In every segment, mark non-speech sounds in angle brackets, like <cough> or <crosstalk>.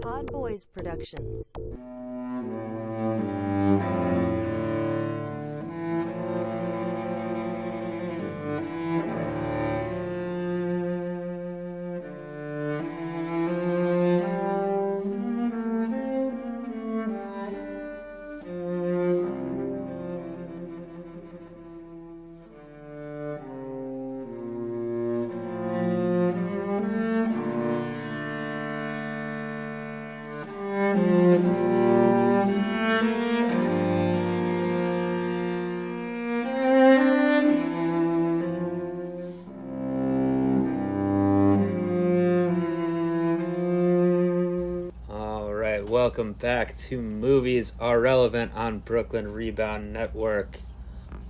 Pod Boys Productions. Welcome back to Movies Are Relevant on Brooklyn Rebound Network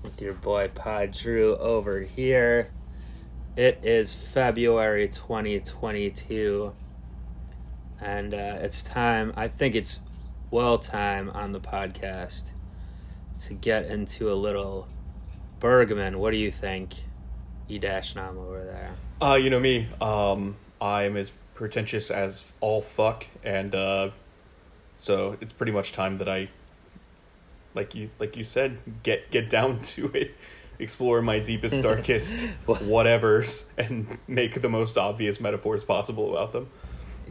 with your boy Pod Drew over here. It is February 2022, and uh, it's time, I think it's well time on the podcast to get into a little Bergman. What do you think, E Dash Nam over there? Uh, you know me. Um, I'm as pretentious as all fuck, and uh, so it's pretty much time that I, like you, like you said, get get down <laughs> to it, explore my deepest, darkest <laughs> whatevers, and make the most obvious metaphors possible about them.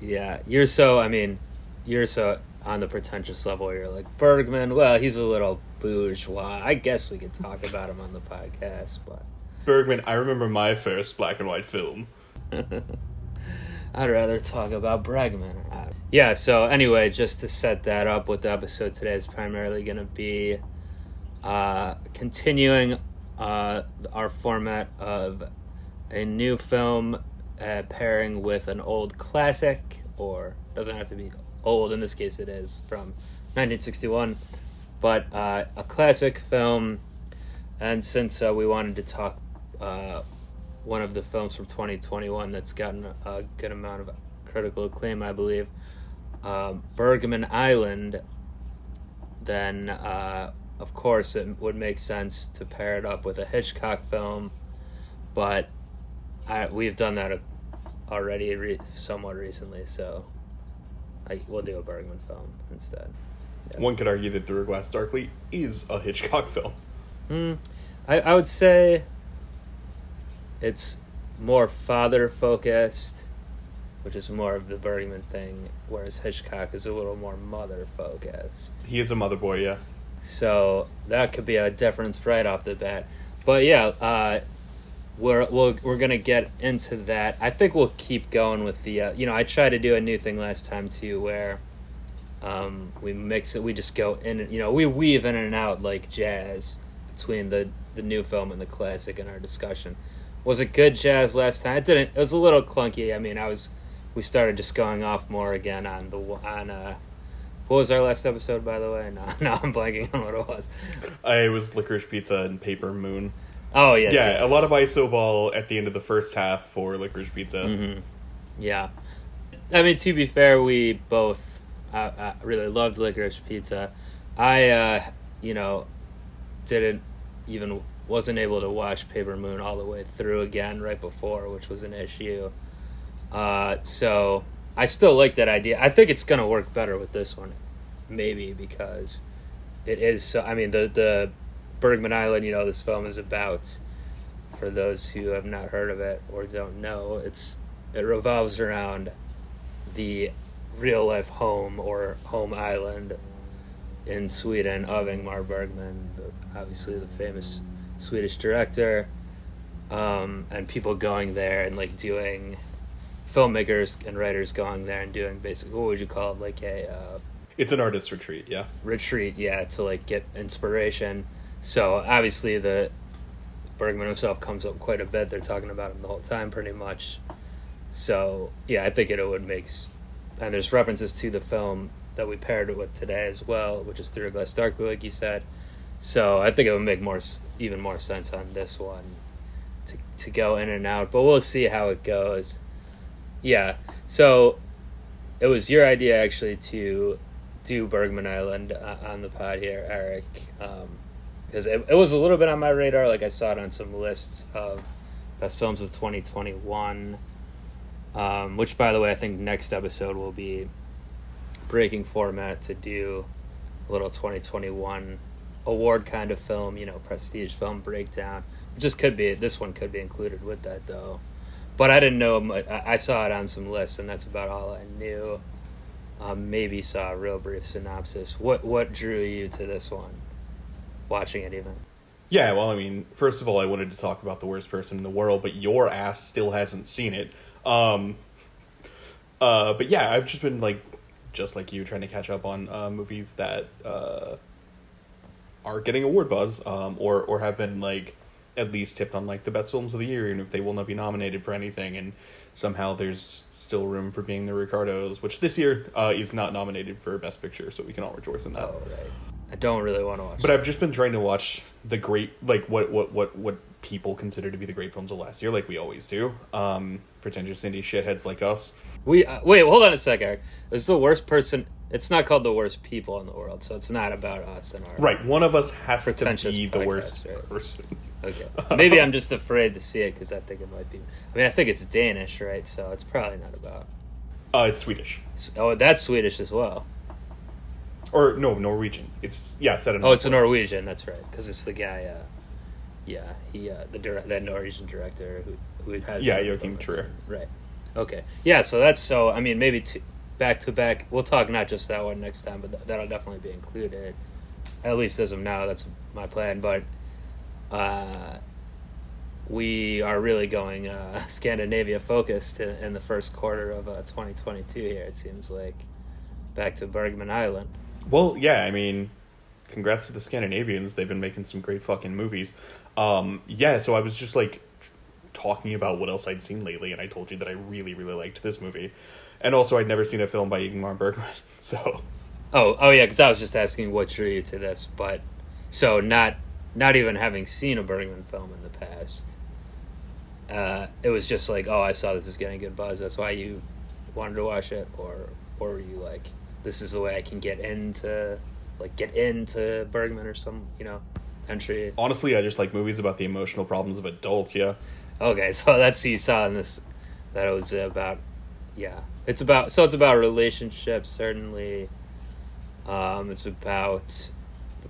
Yeah, you're so. I mean, you're so on the pretentious level. You're like Bergman. Well, he's a little bourgeois. I guess we could talk about him on the podcast, but Bergman, I remember my first black and white film. <laughs> I'd rather talk about Bregman. Yeah. So anyway, just to set that up, what the episode today is primarily going to be uh, continuing uh, our format of a new film uh, pairing with an old classic, or doesn't have to be old. In this case, it is from 1961, but uh, a classic film. And since uh, we wanted to talk uh, one of the films from 2021 that's gotten a good amount of critical acclaim, I believe, um, Bergman Island, then uh, of course it would make sense to pair it up with a Hitchcock film. But I, we've done that already re- somewhat recently, so I, we'll do a Bergman film instead. Yeah. One could argue that Through a Glass Darkly is a Hitchcock film. Mm, I, I would say it's more father focused, which is more of the Bergman thing, whereas Hitchcock is a little more mother focused. He is a mother boy, yeah. So that could be a difference right off the bat. But yeah, uh, we're we're, we're gonna get into that. I think we'll keep going with the. Uh, you know, I tried to do a new thing last time too, where um, we mix it. We just go in. and You know, we weave in and out like jazz between the the new film and the classic in our discussion. Was it good jazz last time? It didn't. It was a little clunky. I mean, I was. We started just going off more again on the on. Uh, what was our last episode, by the way? <laughs> No, no, I'm blanking on what it was. I was Licorice Pizza and Paper Moon. Oh yes, yeah, yes. a lot of ISO ball at the end of the first half for Licorice Pizza. Mhm. Yeah, I mean to be fair, we both uh, uh, really loved licorice pizza. I, uh, you know, didn't even wasn't able to watch Paper Moon all the way through again right before, which was an issue. Uh, so I still like that idea. I think it's gonna work better with this one, maybe because it is. So, I mean, the the Bergman Island. You know, this film is about. For those who have not heard of it or don't know, it's it revolves around the real life home or home island in Sweden of Ingmar Bergman, obviously the famous Swedish director, um, and people going there and like doing filmmakers and writers going there and doing basically what would you call it like a uh, It's an artist retreat, yeah. retreat, yeah, to like get inspiration. So obviously the Bergman himself comes up quite a bit. They're talking about him the whole time, pretty much. So yeah, I think it would make, and there's references to the film that we paired it with today as well, which is Through a Glass Darkly, like you said. So I think it would make more, even more sense on this one, to to go in and out. But we'll see how it goes. Yeah. So it was your idea actually to do Bergman Island uh, on the pod here, Eric, because it, it was a little bit on my radar. Like I saw it on some lists of best films of 2021, Um, which, by the way, I think next episode will be breaking format to do a little 2021 award kind of film, you know, prestige film breakdown. Just could be this one could be included with that though, but I didn't know. mu- I I saw it on some lists, and that's about all I knew. Um, maybe saw a real brief synopsis. What what drew you to this one? Watching it even. Yeah, well, I mean, first of all, I wanted to talk about the worst person in the world, but your ass still hasn't seen it. Um, uh, but yeah, I've just been like, just like you, trying to catch up on uh, movies that uh, are getting award buzz, um, or or have been like at least tipped on like the best films of the year, and if they will not be nominated for anything, and somehow there's still room for being the Ricardos, which this year uh, is not nominated for Best Picture, so we can all rejoice in that. Oh right. I don't really want to watch. But it. I've just been trying to watch the great, like what what what what people consider to be the great films of last year, like we always do. Um, pretentious indie shitheads like us. We uh, wait. Hold on a sec, Eric. It's the worst person. It's not called the worst people in the world, so it's not about us and our Right, one of us has to be the podcast, worst right. person. Okay. Maybe I'm just afraid to see it because I think it might be. I mean, I think it's Danish, right? So it's probably not about. Uh, it's Swedish Oh, that's Swedish as well. or no Norwegian. It's yeah, set in. Oh, it's a Norwegian. That's right, because it's the guy. Uh, yeah, he uh, the dir- that Norwegian director who who has Yeah, Joachim. Trier. Right. Okay. Yeah. So that's so. I mean, maybe back to back. We'll talk not just that one next time, but th- that'll definitely be included. At least as of now, that's my plan. But uh, we are really going uh, <laughs> Scandinavia focused in, in the first quarter of uh, 2022 here. It seems like back to Bergman Island. Well, yeah, I mean, congrats to the Scandinavians. They've been making some great fucking movies. Um, yeah, so I was just like talking about what else I'd seen lately, and I told you that I really, really liked this movie. And also, I'd never seen a film by Ingmar Bergman, <laughs> so Oh, oh yeah, because I was just asking what drew you to this, but so not not even having seen a Bergman film in the past, uh, it was just like, oh, I saw this is getting good buzz. That's why you wanted to watch it, or or were you like, this is the way I can get into like get into Bergman or some you know entry? honestly, I just like movies about the emotional problems of adults. Yeah, Okay, <laughs> so that's you saw in this that it was about yeah. It's about so it's about relationships certainly. Um, it's about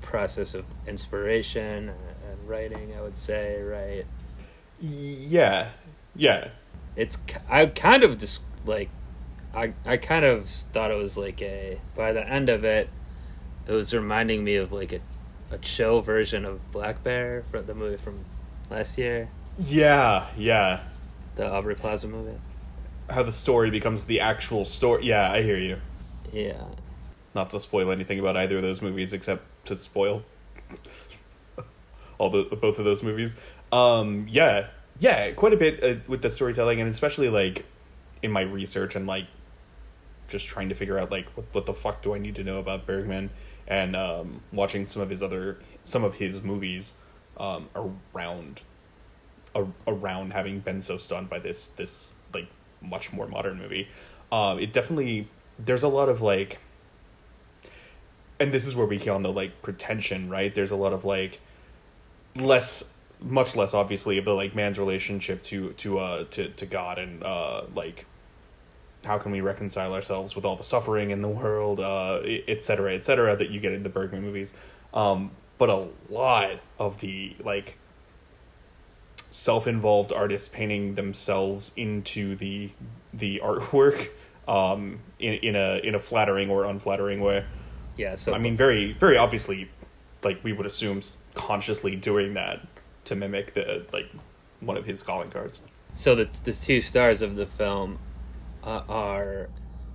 process of inspiration and, writing. I would say right. yeah, yeah. It's I kind of just like I I kind of thought it was like a by the end of it, it was reminding me of like a a chill version of Black Bear from the movie from last year, Yeah, yeah. the Aubrey Plaza movie. How the story becomes the actual story. Yeah, I hear you. Yeah. Not to spoil anything about either of those movies, except to spoil all the both of those movies. Um, yeah, yeah, quite a bit uh, with the storytelling, and especially like in my research and like just trying to figure out like what, what the fuck do I need to know about Bergman, and um, watching some of his other some of his movies um, around a, around having been so stunned by this this like much more modern movie. Um, it definitely there's a lot of like, and this is where we get on the like pretension, right? There's a lot of like less, much less obviously of the like man's relationship to to uh to to God and uh like how can we reconcile ourselves with all the suffering in the world, uh, et cetera, et cetera, that you get in the Bergman movies. Um, but a lot of the like self-involved artists painting themselves into the the artwork um, in in a in a flattering or unflattering way. Yeah, so I mean, very very obviously, like we would assume, consciously doing that to mimic the like one of his calling cards. so the the two stars of the film uh, are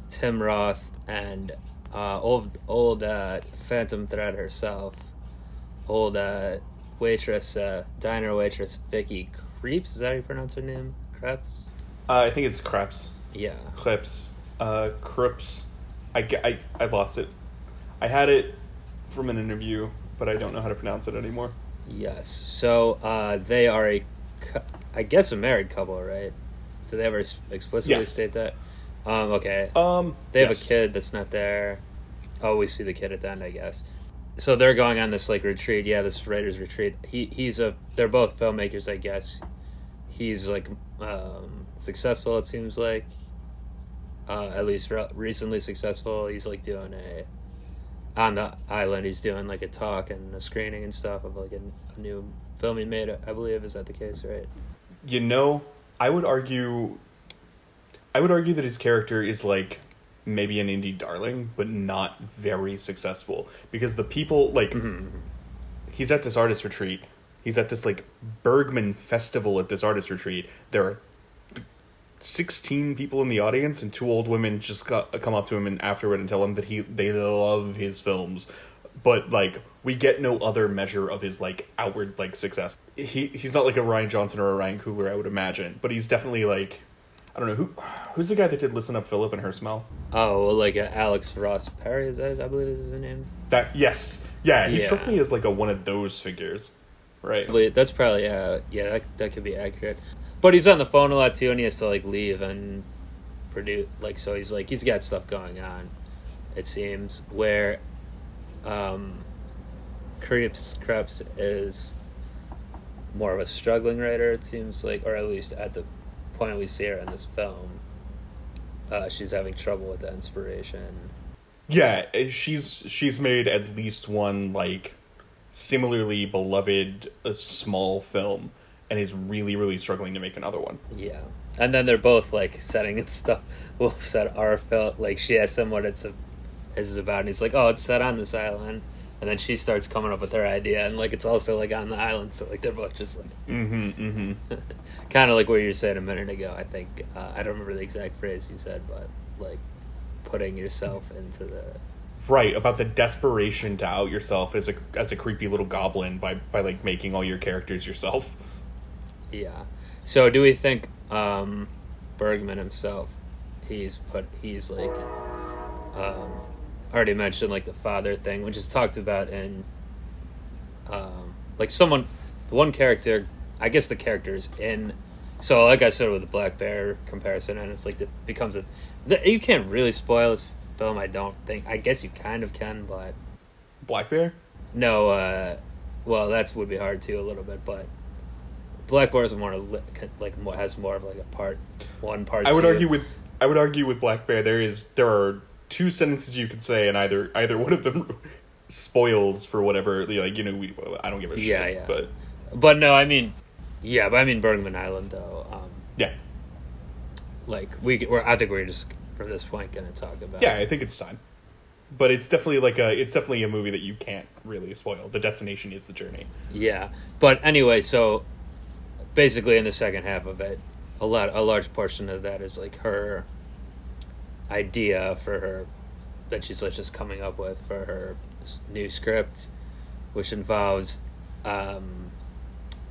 Tim Roth and uh, old old uh, Phantom Thread herself, old uh, waitress, uh, diner waitress Vicky Krieps. Is that how you pronounce her name? Krebs. Uh, I think it's Krebs, Yeah. Clips, uh, Crips. I, I I lost it. I had it from an interview, but I don't know how to pronounce it anymore. Yes. So uh, they are a, I guess, a married couple, right? Do they ever explicitly Yes. state that? Um, okay. Um, They have yes. a kid that's not there. Oh, we see the kid at the end, I guess. So they're going on this like retreat. Yeah, this writer's retreat. He he's a. They're both filmmakers, I guess. he's like um, successful. It seems like, uh, at least re- recently successful. He's like doing a on the island. He's doing like a talk and a screening and stuff of like a, a new film he made. I believe is that the case, right? You know, I would argue I would argue that his character is like maybe an indie darling, but not very successful because the people like mm-hmm, mm-hmm. he's at this artist retreat. He's at this like Bergman festival at this artist retreat. There are 16 people in the audience and two old women just got, come up to him and afterward and tell him that he they love his films but like we get no other measure of his like outward like success he he's not like a rian johnson or a ryan coogler i would imagine but he's definitely like i don't know who who's the guy that did listen up philip and her smell Oh, like uh, Alex Ross Perry is that? I believe is his name. that yes yeah he Yeah. struck me as like a one of those figures right That's probably uh, yeah, that that could be accurate. But he's on the phone a lot too, and he has to like leave and produce. Like so, he's like he's got stuff going on. It seems where, um, Krieps Krebs is more of a struggling writer. It seems like, or at least at the point we see her in this film, uh, she's having trouble with the inspiration. Yeah, eh, she's she's made at least one like similarly beloved uh, small film and is really really struggling to make another one. Yeah, and then they're both like setting and stuff. <laughs> Will set our film like she asks him what it's a, is about, and he's like, "Oh, it's set on this island." And then she starts coming up with her idea, and like it's also like on the island, so like they're both just like <laughs> Mhm mhm. kind of like what you saying a minute ago. I think uh, I don't remember the exact phrase you said, but like putting yourself into the Right, about the desperation to out yourself as a as a creepy little goblin by by like making all your characters yourself. Yeah. So do we think um, Bergman himself? He's put. He's like um, already mentioned like the father thing, which is talked about in um, like someone. The one character, I guess the characters in. So like I said with the Black Bear comparison, and it's like it becomes a. The, you can't really spoil this film. I don't think. I guess you kind of can, but Black Bear? no. uh Well, that's would be hard too a little bit, but. Black Bear is more li- like has more of like a part one part. I would two. argue with I would argue with Black Bear there is there are two sentences you could say and either either one of them <laughs> spoils for whatever like you know we I don't give a shit Yeah, yeah. but But no, I mean, yeah, but I mean Bergman Island though. Um, yeah like we, we're, I think we're just from this point going to talk about. yeah I think it's time but it's definitely like a it's definitely a movie that you can't really spoil the destination is the journey yeah. But anyway, so basically in the second half of it, a lot, a large portion of that is like her idea for her that she's like just coming up with for her new script, which involves, um,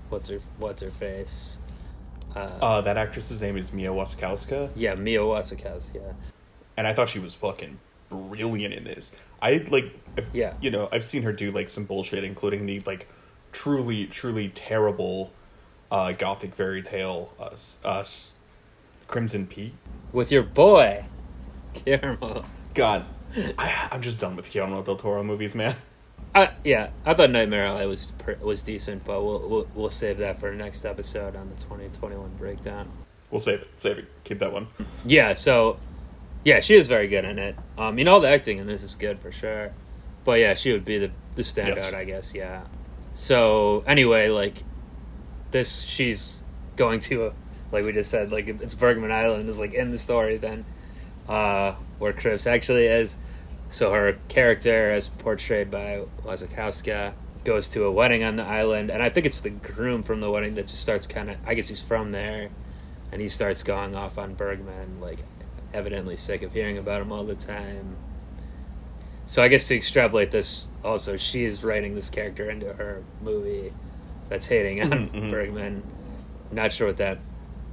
what's her what's her face. Uh, uh that actress's name is Mia Wasikowska yeah, Mia Wasikowska. Yeah. and I thought she was fucking brilliant in this. I like, I've, Yeah. you know, I've seen her do like some bullshit, including the like truly, truly terrible uh, gothic fairy tale, uh, uh, Crimson Peak. with your boy, Guillermo. God, I, I'm just done with Guillermo del Toro movies, man. I, yeah, I thought Nightmare Alley was was decent, but we'll, we'll we'll save that for the next episode on the 2021 breakdown. We'll save it, save it, keep that one. Yeah, so yeah, she is very good in it. Um, you know, the acting in this is good for sure. But yeah, she would be the the standout, Yes. I guess. Yeah. So anyway, like this, she's going to, like we just said, like it's Bergman Island is like in the story then, uh, where Chris actually is. So her character, as portrayed by Wasikowska, goes to a wedding on the island, and I think it's the groom from the wedding that just starts kind of. I guess he's from there, and he starts going off on Bergman, like evidently sick of hearing about him all the time. So I guess to extrapolate this, also she is writing this character into her movie that's hating on Mhm, mhm. Bergman. Not sure what that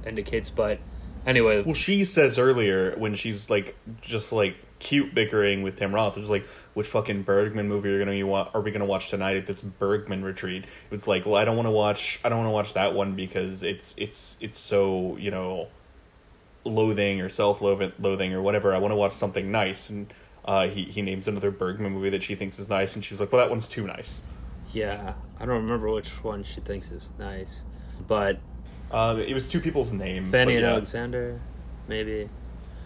indicates, but anyway, Well, she says earlier when she's like just like cute bickering with Tim Roth, it's like, which fucking Bergman movie are gonna wa- are we gonna watch tonight at this Bergman retreat? It's like, well, I don't want to watch, I don't want to watch that one because it's it's it's so you know, loathing or self loathing or whatever. I want to watch something nice, and uh, he he names another Bergman movie that she thinks is nice, and she was like, well, that one's too nice. Yeah, I don't remember which one she thinks is nice, but Um, it was two people's name. Fanny but and yeah, Alexander, maybe.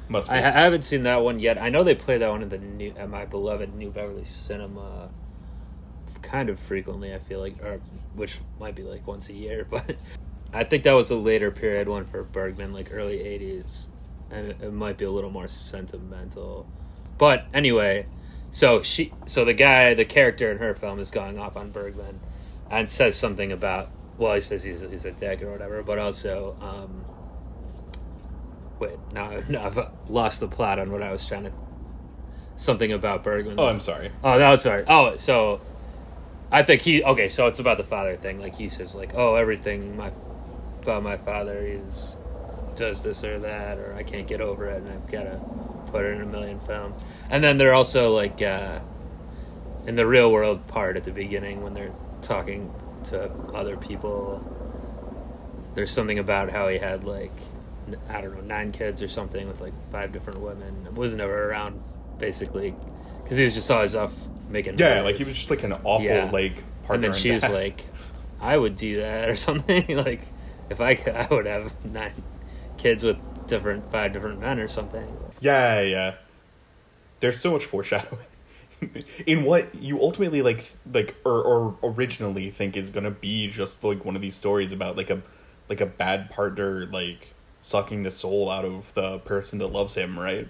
Must be. I, I haven't seen that one yet. I know they play that one at the new at my beloved New Beverly Cinema kind of frequently. I feel like, or which might be like once a year, <laughs> but I think that was a later period one for Bergman, like early '80s, and it, it might be a little more sentimental. But anyway, so she, so the guy, the character in her film is going off on Bergman, and says something about. Well, he says he's, he's a dick or whatever, but also. Um, Wait, now, <laughs> now I've lost the plot on what I was trying to. Something about Bergman. oh, I'm sorry. Oh, no, it's sorry. Oh, so I think he. Okay, so it's about the father thing. Like he says, like, oh, everything my about my father is does this or that, or I can't get over it, and I've got to put it in a million film. And then they're also like uh, in the real world part at the beginning when they're talking to other people. There's something about how he had like I don't know nine kids or something with like five different women. It was never around basically because he was just always off making. Yeah, like he was just like an awful Yeah. like partner. And then in she was that. like, "I would do that or <laughs> something. like, if I could, I would have nine kids with different five different men or something." Yeah, yeah. There's so much foreshadowing <laughs> in what you ultimately like, like or, or originally think is gonna be just like one of these stories about like a like a bad partner like sucking the soul out of the person that loves him, right?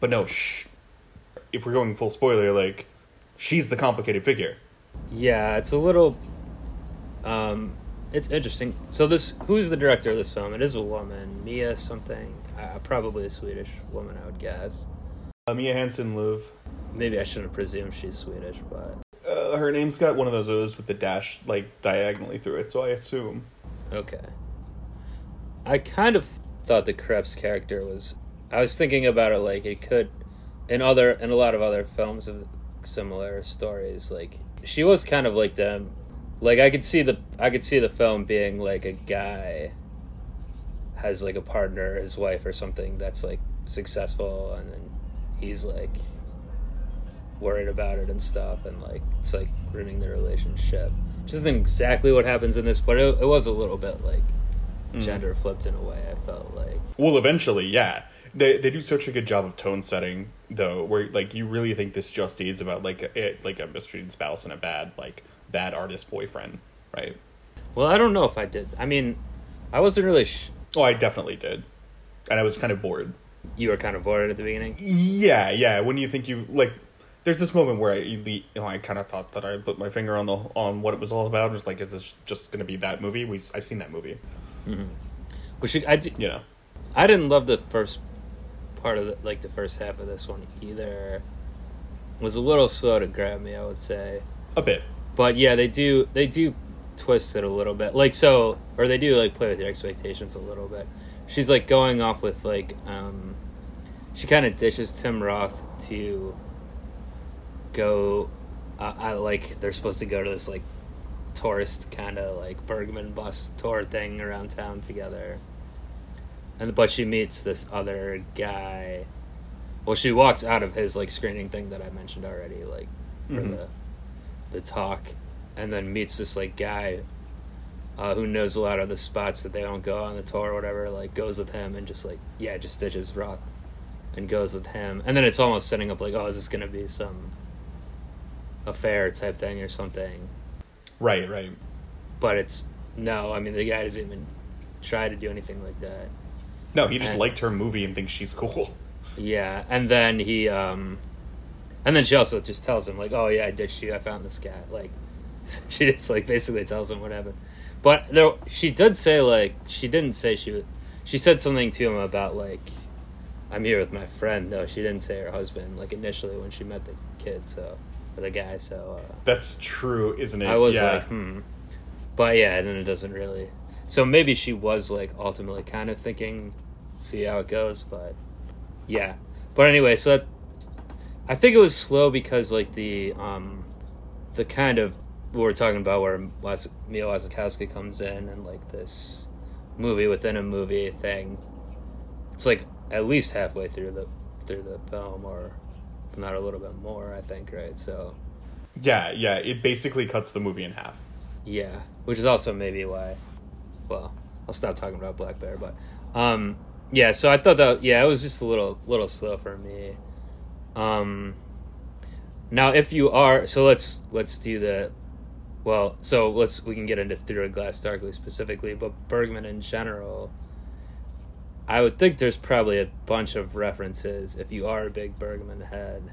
But no, shh. If we're going full spoiler, like she's the complicated figure. Yeah, it's a little. Um, it's interesting. So this, who's the director of this film? It is a woman, Mia something. Uh, probably a Swedish woman, I would guess. Uh, Mia Hansen-Løve. Maybe I shouldn't presume she's Swedish, but Uh, her name's got one of those O's with the dash like diagonally through it, so I assume. Okay. I kind of thought the Krebs character was. I was thinking about it like it could, in other in a lot of other films of similar stories, like she was kind of like them. Like I could see the I could see the film being like a guy has like a partner, his wife or something that's like successful, and then he's like worried about it and stuff, and like it's like ruining the relationship. Which isn't exactly what happens in this, but it, it was a little bit like mm. gender flipped in a way. I felt like Well, eventually, yeah. They they do such a good job of tone setting though, where like you really think this just is about like a like a mistreated spouse and a bad like bad artist boyfriend, right? Well, I don't know if I did. I mean, I wasn't really. Sh- Oh, I definitely did, and I was kind of bored. you were kind of bored at the beginning. Yeah, yeah. When you think you like, there's this moment where I you know I kind of thought that I put my finger on the on what it was all about. Just like, is this just going to be that movie? We I've seen that movie, mm-hmm. Which I, did, you know. I didn't love the first part of the, like the first half of this one either. It was a little slow to grab me, I would say. A bit. But yeah, they do they do twist it a little bit. Like so or they do like play with your expectations a little bit. She's like going off with like um she kind of dishes Tim Roth to go uh, I like they're supposed to go to this like tourist kind of like Bergman bus tour thing around town together. And but she meets this other guy. Well, she walks out of his like screening thing that I mentioned already, like for Mhm. the the talk, and then meets this like guy uh, who knows a lot of the spots that they don't go on the tour or whatever. Like goes with him and just like yeah, just ditches Roth and goes with him, and then it's almost setting up like oh, is this gonna be some affair type thing or something? Right, right. But it's no. I mean, the guy doesn't even try to do anything like that. No, he just And- liked her movie and thinks she's cool. <laughs> Yeah, and then he, um, and then she also just tells him like, "Oh yeah, I ditched you. I found this guy." Like, <laughs> she just like basically tells him what happened. But there, she did say like she didn't say she. She said something to him about like, "I'm here with my friend." No, she didn't say her husband. Like initially when she met the kid, so or the guy. So uh, That's true, isn't it? I was yeah. like, hmm. But yeah, and then it doesn't really. So maybe she was like ultimately kind of thinking, see how it goes, but yeah. But anyway, so that I think it was slow because like the um the kind of what we're talking about where Mia Wasikowska comes in and like this movie within a movie thing. It's like at least halfway through the through the film, or if not a little bit more. I think right. So Yeah, yeah. It basically cuts the movie in half. Yeah, which is also maybe why. Well, I'll stop talking about Black Bear. But um, yeah, so I thought that yeah, it was just a little little slow for me. Um, now if you are so let's let's do the well so let's we can get into Through a Glass Darkly specifically, but Bergman in general. I would think there's probably a bunch of references if you are a big Bergman head.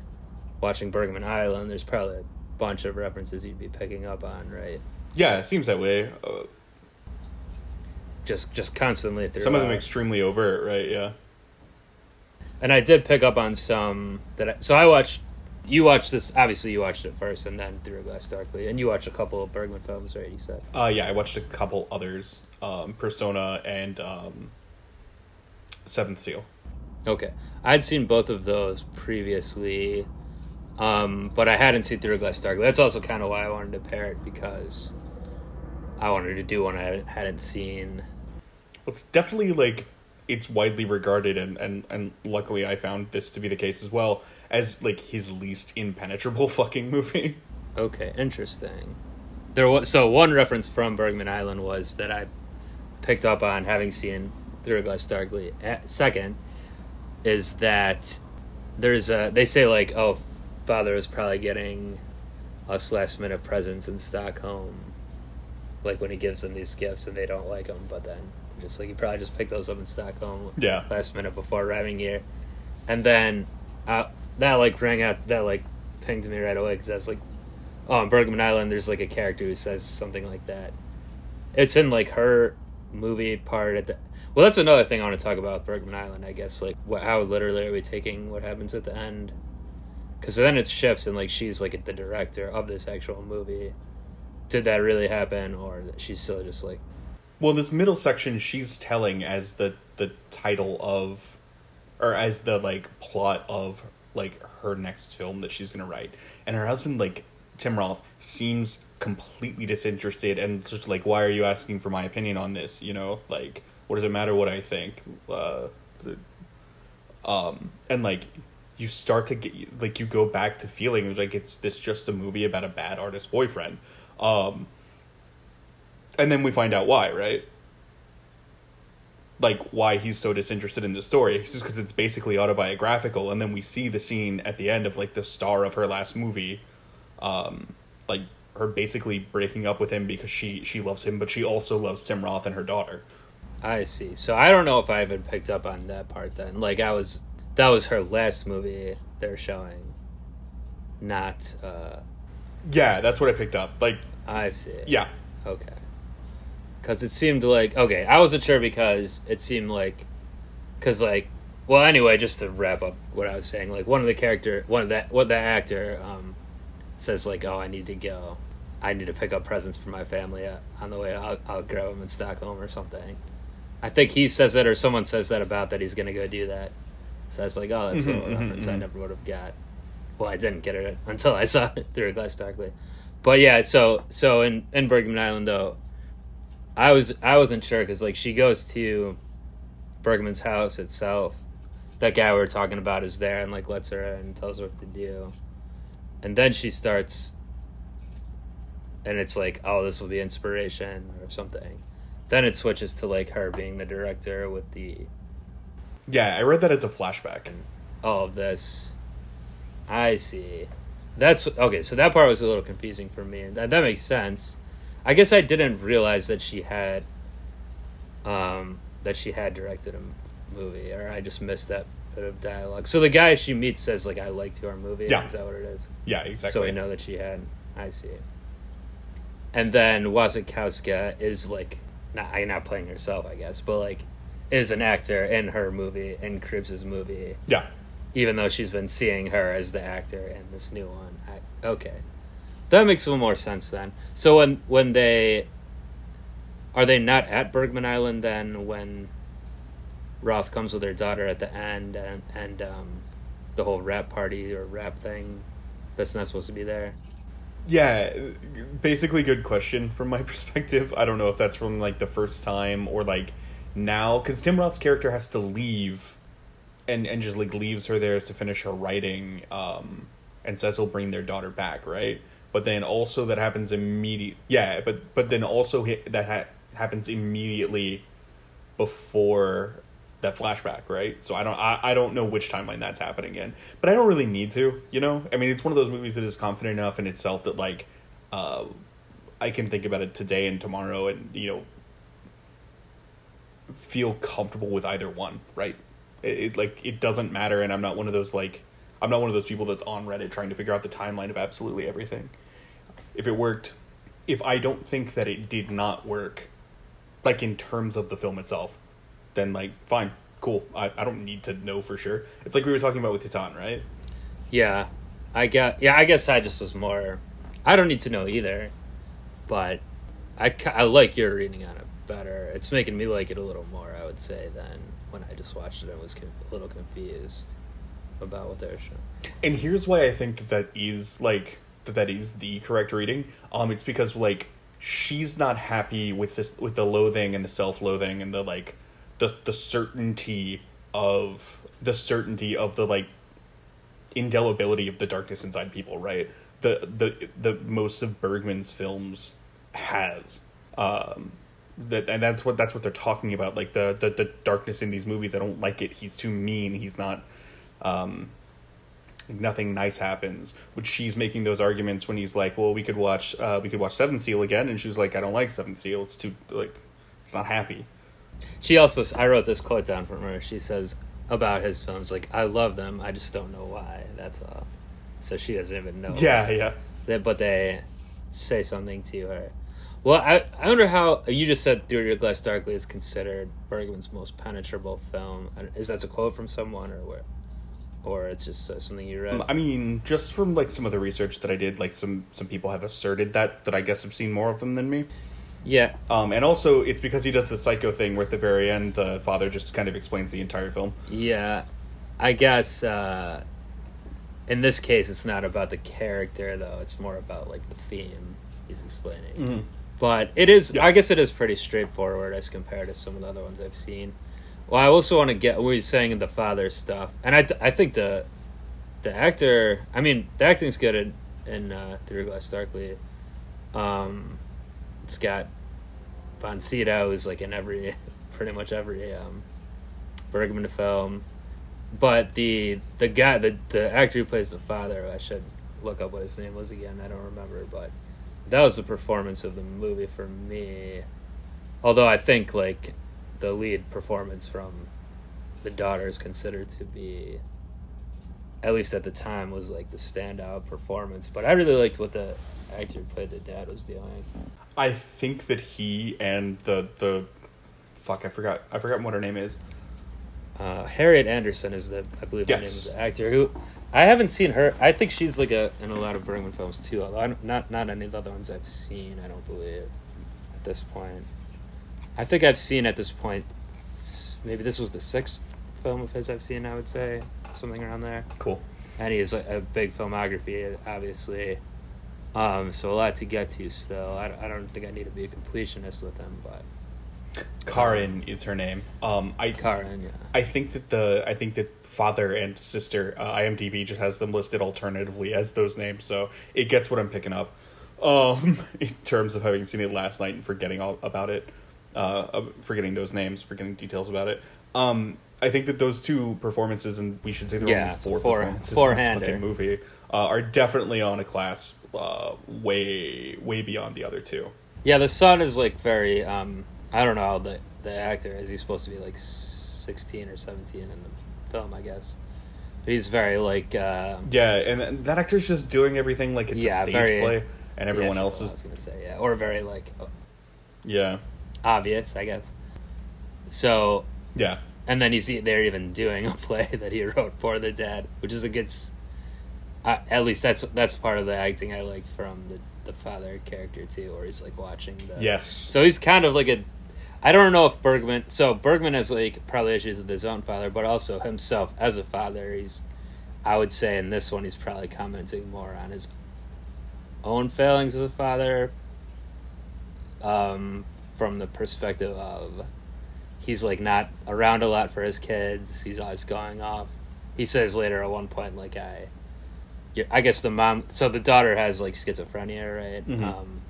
Watching Bergman Island, there's probably a bunch of references you'd be picking up on, right? Yeah, it seems that way. Uh, Just just constantly through. some of them extremely overt, right? Yeah. and I did pick up on some that. I, so I watched. You watched this. Obviously, you watched it first, and then Through a Glass Darkly, and you watched a couple of Bergman films, right? You said. Uh, yeah, I watched a couple others, um, Persona and um, Seventh Seal. Okay, I'd seen both of those previously, um, but I hadn't seen Through a Glass Darkly. That's also kind of why I wanted to pair it because I wanted to do one I hadn't seen. Well, it's definitely like it's widely regarded, and, and and luckily I found this to be the case as well as like his least impenetrable <laughs> fucking movie. Okay, interesting. There was so one reference from Bergman Island was that I picked up on having seen Through a Glass Darkly. Eh, Second is that there's a they say like oh father is probably getting us last minute presents in Stockholm, like when he gives them these gifts and they don't like them, but then just like he probably just picked those up in Stockholm Yeah. last minute before arriving here, and then uh, that like rang out that like pinged me right away because that's like oh on Bergman Island there's like a character who says something like that. It's in like her movie part at the. Well, that's another thing I want to talk about with Bergman Island. I guess like what how literally are we taking what happens at the end? Because then it shifts and like she's like the director of this actual movie. Did that really happen, or she's still just like Well, this middle section she's telling as the the title of, or as the like plot of like her next film that she's gonna write, and her husband like Tim Roth seems completely disinterested and just like, why are you asking for my opinion on this? You know, like, what does it matter what I think? Uh, um, and like. You start to get like you go back to feeling like it's this just a movie about a bad artist boyfriend, um, and then we find out why, right? like why he's so disinterested in the story it's just because it's basically autobiographical and then we see the scene at the end of like the star of her last movie um like her basically breaking up with him because she she loves him but she also loves tim roth and her daughter I see. So I don't know if I even picked up on that part then. Like I was that was her last movie they're showing. Not uh yeah that's what i picked up like I see. yeah Okay. Cuz it seemed like okay, I wasn't sure because it seemed like cuz like well anyway, just to wrap up what I was saying, like one of the character one of that what the actor um says like, "Oh, I need to go. I need to pick up presents for my family uh, on the way. I'll, I'll grab them in Stockholm or something." I think he says that, or someone says that about that he's going to go do that. So I was like, "Oh, that's a Mhm, little mhm, reference I mhm. never would have got." Well, I didn't get it until I saw <laughs> it through a glass darkly. But yeah, so so in in Bergman Island though, I was I wasn't sure because like she goes to Bergman's house itself. That guy we were talking about is there and like lets her in and tells her what to do, and then she starts, and it's like, oh, this will be inspiration or something. Then it switches to like her being the director with the yeah i read that as a flashback And all of this. I see. That's okay. So that part was a little confusing for me, and that, that makes sense. I guess I didn't realize that she had, um, that she had directed a movie, or I just missed that bit of dialogue. So the guy she meets says like, "I liked your movie." Yeah. Is that what it is? yeah exactly So we know that she had. I see. And then Wasikowska is like, not I not playing herself, I guess, but like, is an actor in her movie in Cribbs's movie yeah even though she's been seeing her as the actor in this new one. I, okay, that makes a little more sense then. So when when they are they not at Bergman Island then when Roth comes with their daughter at the end and and um, the whole rap party or rap thing that's not supposed to be there. Yeah, basically good question from my <laughs> perspective. I don't know if that's from like the first time or like now cuz Tim Roth's character has to leave and and just like leaves her there to finish her writing um and he'll bring their daughter back, right? But then also that happens immediate Yeah, but but then also that ha- happens immediately before that flashback, right? So I don't I, I don't know which timeline that's happening in, but I don't really need to, you know. I mean, it's one of those movies that is confident enough in itself that like uh, I can think about it today and tomorrow, and you know feel comfortable with either one, right? It, it like it doesn't matter, and I'm not one of those like I'm not one of those people that's on Reddit trying to figure out the timeline of absolutely everything. If it worked, if I don't think that it did not work, like in terms of the film itself, then like fine, cool. I, I don't need to know for sure. It's like we were talking about with Titan, right? Yeah, I got. Yeah, I guess I just was more. I don't need to know either, but I, I like your reading on it better. It's making me like it a little more. I would say than when I just watched it and was a little confused about what they're showing. And here's why I think that that is like that that is the correct reading. Um, it's because like she's not happy with this with the loathing and the self-loathing and the like the the certainty of the certainty of the like indelibility of the darkness inside people, right? The the the most of Bergman's films has. Um that and that's what that's what they're talking about, like the, the the darkness in these movies. I don't like it. He's too mean. He's not um nothing nice happens. Which she's making those arguments when he's like, Well, we could watch uh we could watch Seventh Seal again and she's like, I don't like Seventh Seal, it's too like it's not happy. She also, I wrote this quote down from her. She says about his films, like, I love them, I just don't know why. That's all. So she doesn't even know. Yeah, yeah. They- but they say something to her. Well, I, I wonder how you just said "Through Your Glass Darkly" is considered Bergman's most penetrable film. Is that a quote from someone, or where, or it's just uh, something you read? Um, I mean, just from like some of the research that I did, like some some people have asserted that that I guess have seen more of them than me. yeah, Um, and also, it's because he does the psycho thing where at the very end, the father just kind of explains the entire film. yeah. I guess uh, in this case, it's not about the character though. It's more about like the theme he's explaining. But it is. Yeah. I guess it is pretty straightforward as compared to some of the other ones I've seen. Well, I also want to get what you're saying in the father stuff, and I th- I think the the actor. I mean, the acting's good in, in uh, Through Glass Darkly. Um, it's got Von Sydow is like in every, <laughs> pretty much every um, Bergman film. But the the guy, the the actor who plays the father, I should look up what his name was again. I don't remember, but that was the performance of the movie for me. Although I think like the lead performance from the daughter is considered to be at least at the time was like the standout performance. But I really liked what the actor who played the dad was doing. I think that he and the the fuck I forgot I forgot what her name is. Uh, Harriet Andersson is the I believe the name Yes. of the actor who I haven't seen her. I think she's like a in a lot of Bergman films too. Although I don't- not not any of the other ones I've seen. I don't believe at this point. I think I've seen at this point. Maybe this was the sixth film of his I've seen. I would say something around there. Cool. and he has a, big filmography, obviously. Um, so a lot to get to still. I, I don't think I need to be a completionist with him, but Karin is her name. Um, I Karen, yeah. I think that the I think that father and sister uh, IMDb just has them listed alternatively as those names, so it gets what I'm picking up. Um, <laughs> in terms of having seen it last night and forgetting all about it, uh, uh, forgetting those names, forgetting details about it. Um, I think that those two performances, and we should say there Yeah, only it's four four- performances four-hander. this fucking movie, uh, are definitely on a class uh, way way beyond the other two. Yeah, the son is like very. Um, I don't know how the the actor is. He's supposed to be like sixteen or seventeen in the film, I guess. But he's very like. Uh, Yeah, and th- that actor's just doing everything like it's Yeah, a stage very- play, and everyone yeah, else I is was gonna say yeah, or very like yeah, obvious, I guess. So yeah. and then he's they're even doing a <laughs> play that he wrote for the dad, which is a good. Uh, at least that's that's part of the acting I liked from the the father character too, where he's like watching the. Yes. So he's kind of like a. I don't know if Bergman. So Bergman has like probably issues with his own father, but also himself as a father. He's, I would say, in this one, he's probably commenting more on his own failings as a father. Um, from the perspective of, he's like not around a lot for his kids. He's always going off. He says later at one point, like I, I guess the mom. So the daughter has like schizophrenia, right? Mhm. Um,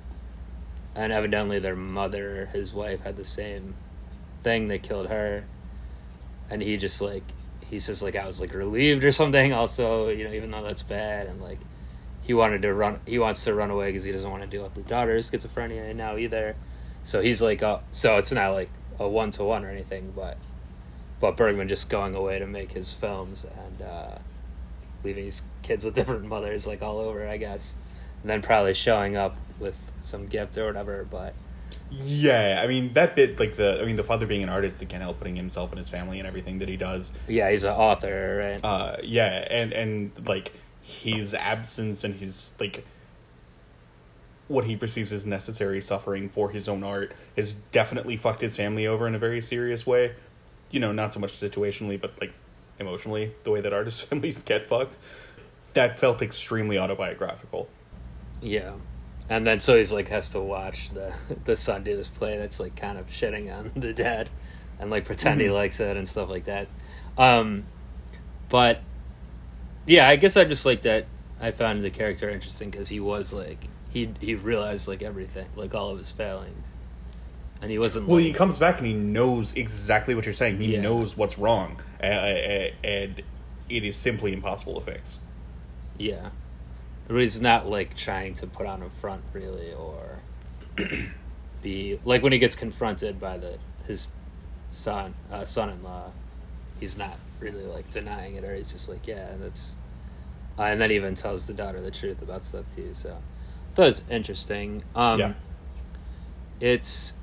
and evidently their mother, his wife, had the same thing that killed her and he just like he says like i was like relieved or something also you know even though that's bad and like he wanted to run he wants to run away because he doesn't want to deal with the daughter's schizophrenia now either so he's like uh, so it's not like a one-to-one or anything but but bergman just going away to make his films and uh leaving his kids with <laughs> different mothers like all over i guess and then probably showing up with some gift or whatever but Yeah, I mean that bit, like the, I mean the father being an artist, he can't help putting himself and his family and everything that he does. yeah he's an author right Uh, yeah, and and like his absence and his like what he perceives as necessary suffering for his own art has definitely fucked his family over in a very serious way. You know, not so much situationally, but like emotionally, the way that artists' <laughs> families get fucked. That felt extremely autobiographical. Yeah. And then so he's like has to watch the <laughs> the son do this play that's like kind of shitting on <laughs> the dad and like pretend he Mhm. likes it and stuff like that. Um but yeah, I guess I just like that I found the character interesting cuz he was like he he realized like everything, like all of his failings. And he wasn't Well, like, he comes back and he knows exactly what you're saying. He Yeah. knows what's wrong, uh, and it is simply impossible to fix. Yeah. But he's not like trying to put on a front really or <clears throat> be like when he gets confronted by the his son uh, son in law, he's not really like denying it or he's just like, Yeah, that's uh, and then even tells the daughter the truth about stuff too, so that was interesting. Um Yeah. it's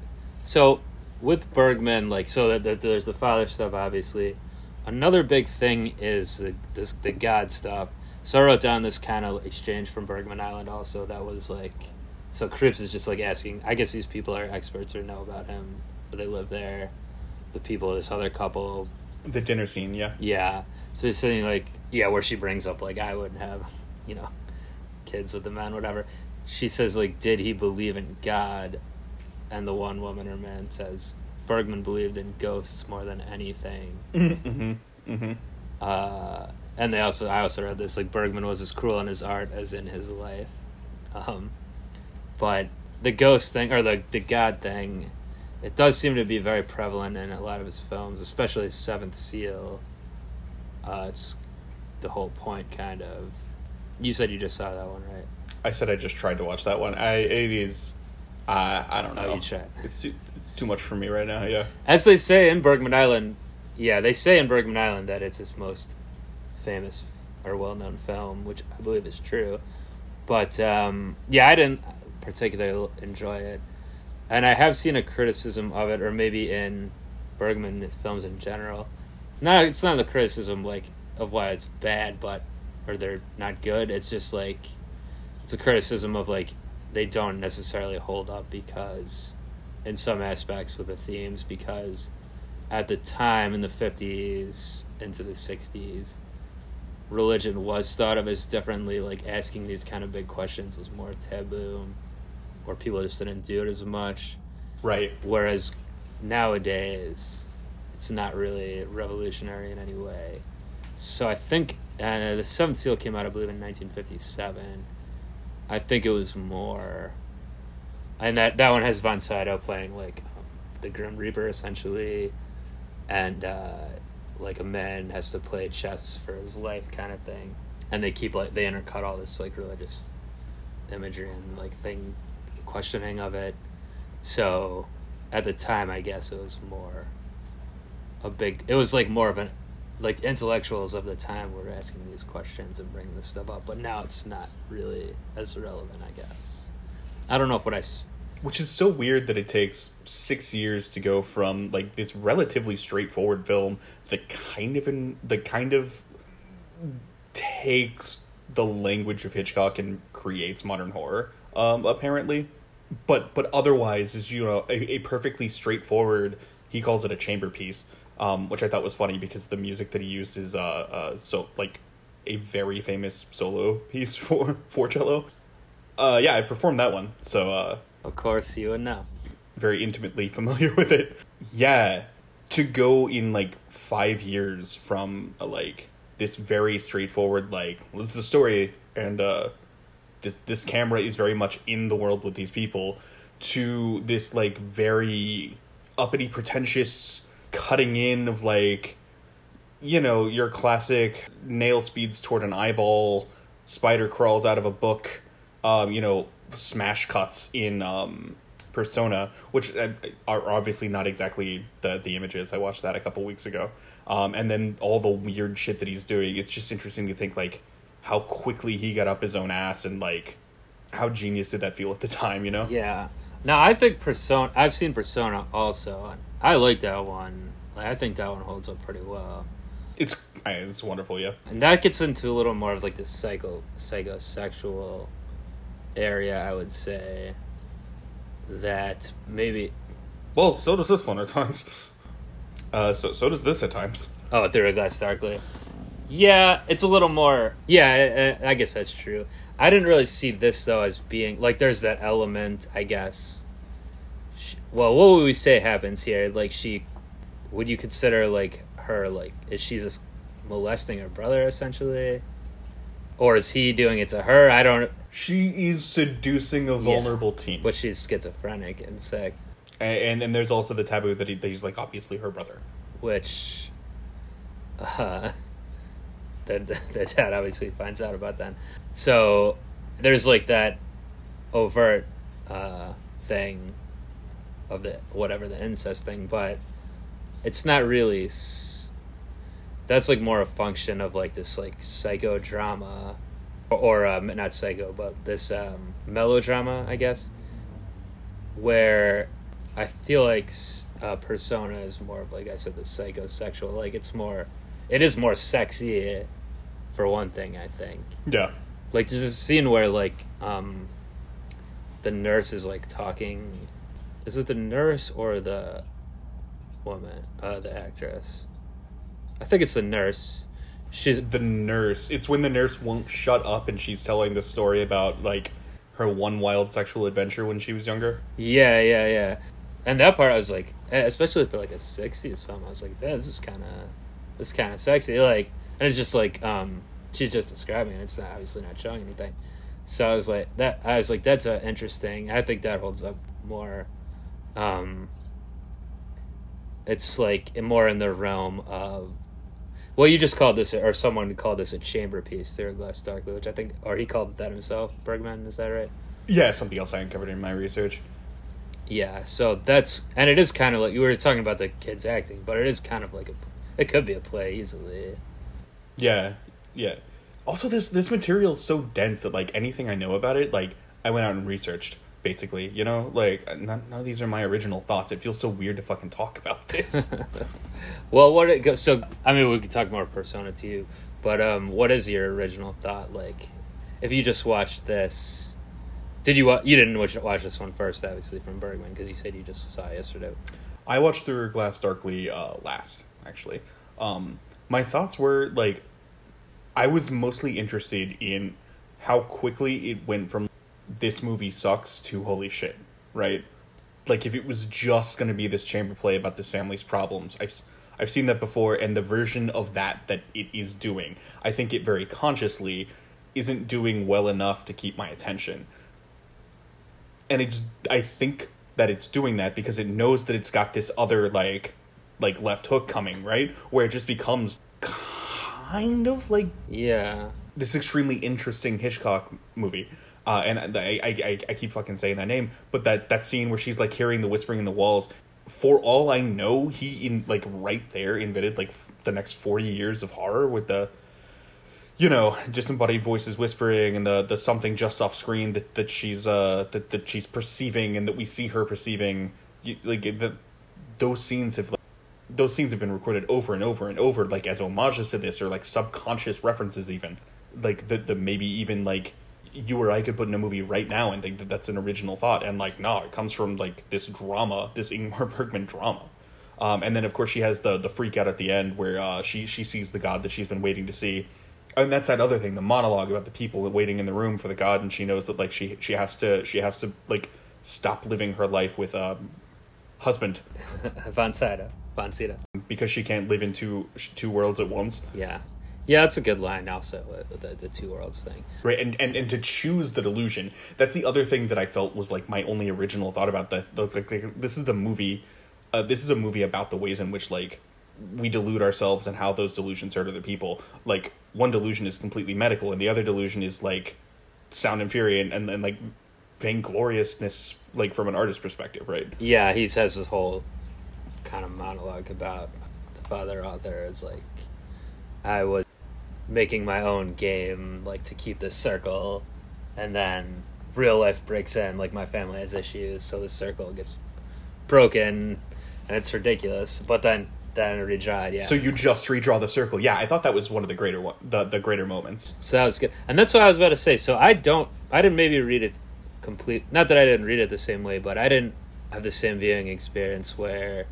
so with Bergman, like so that, that there's the father stuff obviously. Another big thing is the this the God stuff. So I wrote down this kind of exchange from Bergman Island also that was like so Krieps is just like asking I guess these people are experts or know about him, but they live there. The people, this other couple, The dinner scene, yeah. yeah. So he's saying like, yeah, where she brings up like I wouldn't have, you know, kids with the men, whatever. She says like, did he believe in God? And the one woman or man says Bergman believed in ghosts more than anything. <laughs> Mm-hmm. Mm-hmm. Uh, and they also I also read this like Bergman was as cruel in his art as in his life. Um, but the ghost thing or the the God thing, it does seem to be very prevalent in a lot of his films, especially Seventh Seal. Uh, it's the whole point, kind of. You said you just saw that one, right? I said I just tried to watch that one. I it is, uh, I don't Oh, know. you tried. It's too it's too much for me right now. Yeah. As they say in Bergman Island, yeah, they say in Bergman Island that it's his most famous or well-known film, which I believe is true. But um, yeah, I didn't particularly enjoy it, and I have seen a criticism of it, or maybe in Bergman films in general. Not it's not the criticism like of why it's bad, but or they're not good. It's just like it's a criticism of like they don't necessarily hold up because in some aspects with the themes because at the time in the 50s into the 60s religion was thought of as differently like asking these kind of big questions was more taboo or people just didn't do it as much. Right. whereas nowadays it's not really revolutionary in any way. So i think uh, the seventh seal came out i believe in 1957 i think it was more and that that one has von sydow playing like um, the grim reaper essentially. And uh like a man has to play chess for his life kind of thing. And they keep like they intercut all this like religious imagery and like thing questioning of it. So at the time i guess it was more a big it was like more of an like intellectuals of the time were asking these questions and bringing this stuff up but now it's not really as relevant i guess i don't know if what i s- Which is so weird that it takes six years to go from like this relatively straightforward film that kind of in the kind of takes the language of Hitchcock and creates modern horror. Um, apparently, but but otherwise is you know a, a perfectly straightforward. He calls it a chamber piece, um, which I thought was funny because the music that he used is uh, uh so like a very famous solo <laughs> piece for for cello. Uh, yeah, I performed that one, so uh, of course you would know very intimately <laughs> familiar with it. Yeah, to go in like five years from uh, like this very straightforward like well, this is the story and uh this this camera is very much in the world with these people to this like very uppity, pretentious cutting in of like, you know, your classic nail speeds toward an eyeball, spider crawls out of a book, um, you know, smash cuts in um, Persona, which uh, are obviously not exactly the the images. I watched that a couple weeks ago, um, and then all the weird shit that he's doing. It's just interesting to think like how quickly he got up his own ass and like how genius did that feel at the time, you know? Yeah. Now I think Persona. I've seen Persona also. I like that one. Like, I think that one holds up pretty well. It's it's wonderful, yeah. And that gets into a little more of like the psycho psychosexual area, I would say. That maybe Well, so does this one at times. Uh, so so does this at times. Oh, a glass darkly. Yeah, it's a little more. Yeah, I, I guess that's true. I didn't really see this though as being like there's that element, I guess. She, well, what would we say happens here? Like she, would you consider like her like is she just molesting her brother essentially, or is he doing it to her? I don't. She is seducing a vulnerable teen. But she's schizophrenic and sick, and, and and there's also the taboo that, he, that he's like obviously her brother. which, uh, <laughs> that that dad obviously finds out about that. So there's like that overt uh, thing of the whatever the incest thing, but it's not really. s- That's like more a function of like this like psychodrama, or, or um, not psycho, but this um, melodrama, I guess, where I feel like uh, persona is more of like I said, the psychosexual. Like it's more, it is more sexy, for one thing. I think Yeah. Like there's a scene where like um the nurse is like talking. Is it the nurse or the woman? Uh the actress. I think it's the nurse. She's The nurse. It's when the nurse won't shut up and she's telling the story about like her one wild sexual adventure when she was younger. yeah yeah yeah. And that part i was like eh, especially for like a 60s film i was like this is kind of this is kind of sexy like and it's just like um she's just describing it. It's not obviously not showing anything. So i was like that i was like that's uh, interesting i think that holds up more um it's like more in the realm of well you just called this or someone called this a chamber piece through a glass darkly which i think or he called it that himself bergman is that right? Yeah, something else I uncovered in my research. yeah so that's and it is kind of like you were talking about the kids acting but it is kind of like a it could be a play easily. Yeah, yeah. Also, this this material is so dense that like anything I know about it, like I went out and researched. Basically, you know, like none, none of these are my original thoughts. It feels so weird to fucking talk about this. <laughs> well what it goes so i mean we could talk more persona to you but um what is your original thought like if you just watched this did you wa- you didn't watch, watch this one first obviously from bergman because you said you just saw it yesterday I watched Through Glass Darkly uh, last, actually. Um, my thoughts were like, I was mostly interested in how quickly it went from this movie sucks to holy shit, right? Like if it was just going to be this chamber play about this family's problems, I've I've seen that before, and the version of that that it is doing, I think it very consciously isn't doing well enough to keep my attention and it's I think that it's doing that because it knows that it's got this other like like left hook coming right where it just becomes kind of like yeah this extremely interesting Hitchcock movie. Uh, and I, I, I, I keep fucking saying that name, but that, that scene where she's like hearing the whispering in the walls. For all I know, he in like right there invented like f- the next forty years of horror with the, you know, disembodied voices whispering and the the something just off screen that that she's uh that that she's perceiving and that we see her perceiving. You, like the those scenes have like, those scenes have been recorded over and over and over like as homages to this or like subconscious references even. Like the the maybe even like you or I could put in a movie right now and think that that's an original thought and like no it comes from like this drama this Ingmar <laughs> Bergman drama. Um, and then of course she has the the freak out at the end where uh, she she sees the god that she's been waiting to see. And that's that other thing the monologue about the people waiting in the room for the god and she knows that like she she has to she has to like stop living her life with um husband. <laughs> Von Sydow. because she can't live in two two worlds at once? Yeah. Yeah that's a good line also the, the two worlds thing. Right and, and and to choose the delusion that's the other thing that i felt was like my only original thought about this like, like, this is the movie uh, this is a movie about the ways in which like we delude ourselves and how those delusions hurt other people. Like one delusion is completely medical, and the other delusion is like sound and fury and, and, and like vaingloriousness, like from an artist perspective, right? Yeah, he says this whole kind of monologue about the father author is like, I was making my own game, like to keep this circle, and then real life breaks in, like my family has issues, so the circle gets broken, and it's ridiculous. But then then it yeah. So you just redraw the circle. Yeah, I thought that was one of the greater one, the the greater moments. So that was good, and that's what I was about to say. So I don't, I didn't maybe read it complete. Not that I didn't read it the same way, but I didn't have the same viewing experience where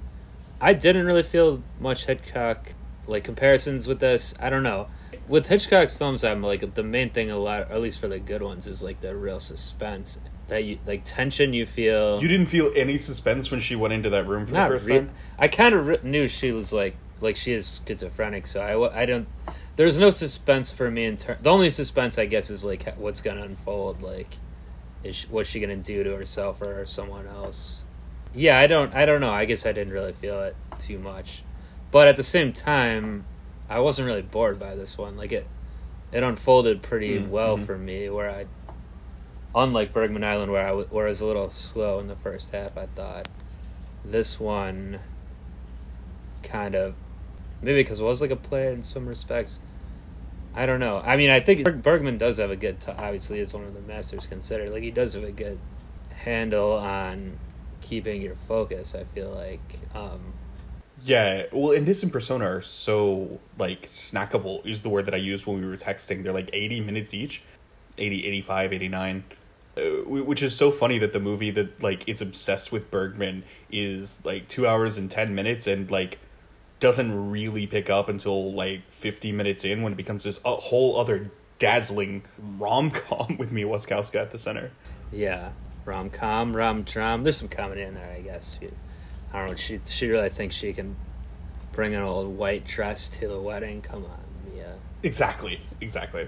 I didn't really feel much Hitchcock like comparisons with this. I don't know. With Hitchcock's films, I'm like the main thing a lot, at least for the good ones, is like the real suspense that you like tension you feel. You didn't feel any suspense when she went into that room for Not the first re- time. I kind of re- knew she was like like she is schizophrenic, so I I don't. There's no suspense for me in ter- The only suspense I guess is like what's gonna unfold. Like, is she, what's she gonna do to herself or someone else? Yeah, I don't. I don't know. I guess I didn't really feel it too much, but at the same time, I wasn't really bored by this one. Like it, it unfolded pretty Mm, well mhm. for me. Where I, unlike Bergman Island, where I w- where I was a little slow in the first half, I thought this one kind of maybe because it was like a play in some respects. I don't know. I mean, I think Berg- Bergman does have a good. T- obviously, is one of the masters considered. Like he does have a good handle on keeping your focus. I feel like. Um, Yeah, well, and this and Persona are so like snackable is the word that I used when we were texting. They're like 80 minutes each, 80, 85, 89. Uh, which is so funny that the movie that like is obsessed with Bergman is like 2 hours and 10 minutes and like doesn't really pick up until like 50 minutes in when it becomes this a whole other dazzling rom-com <laughs> with Mia Wasikowska at the center. yeah, rom com, rom dram. There's some comedy in there, I guess. She, I don't know. She she really thinks she can bring an old white dress to the wedding. Come on, yeah, Exactly, exactly.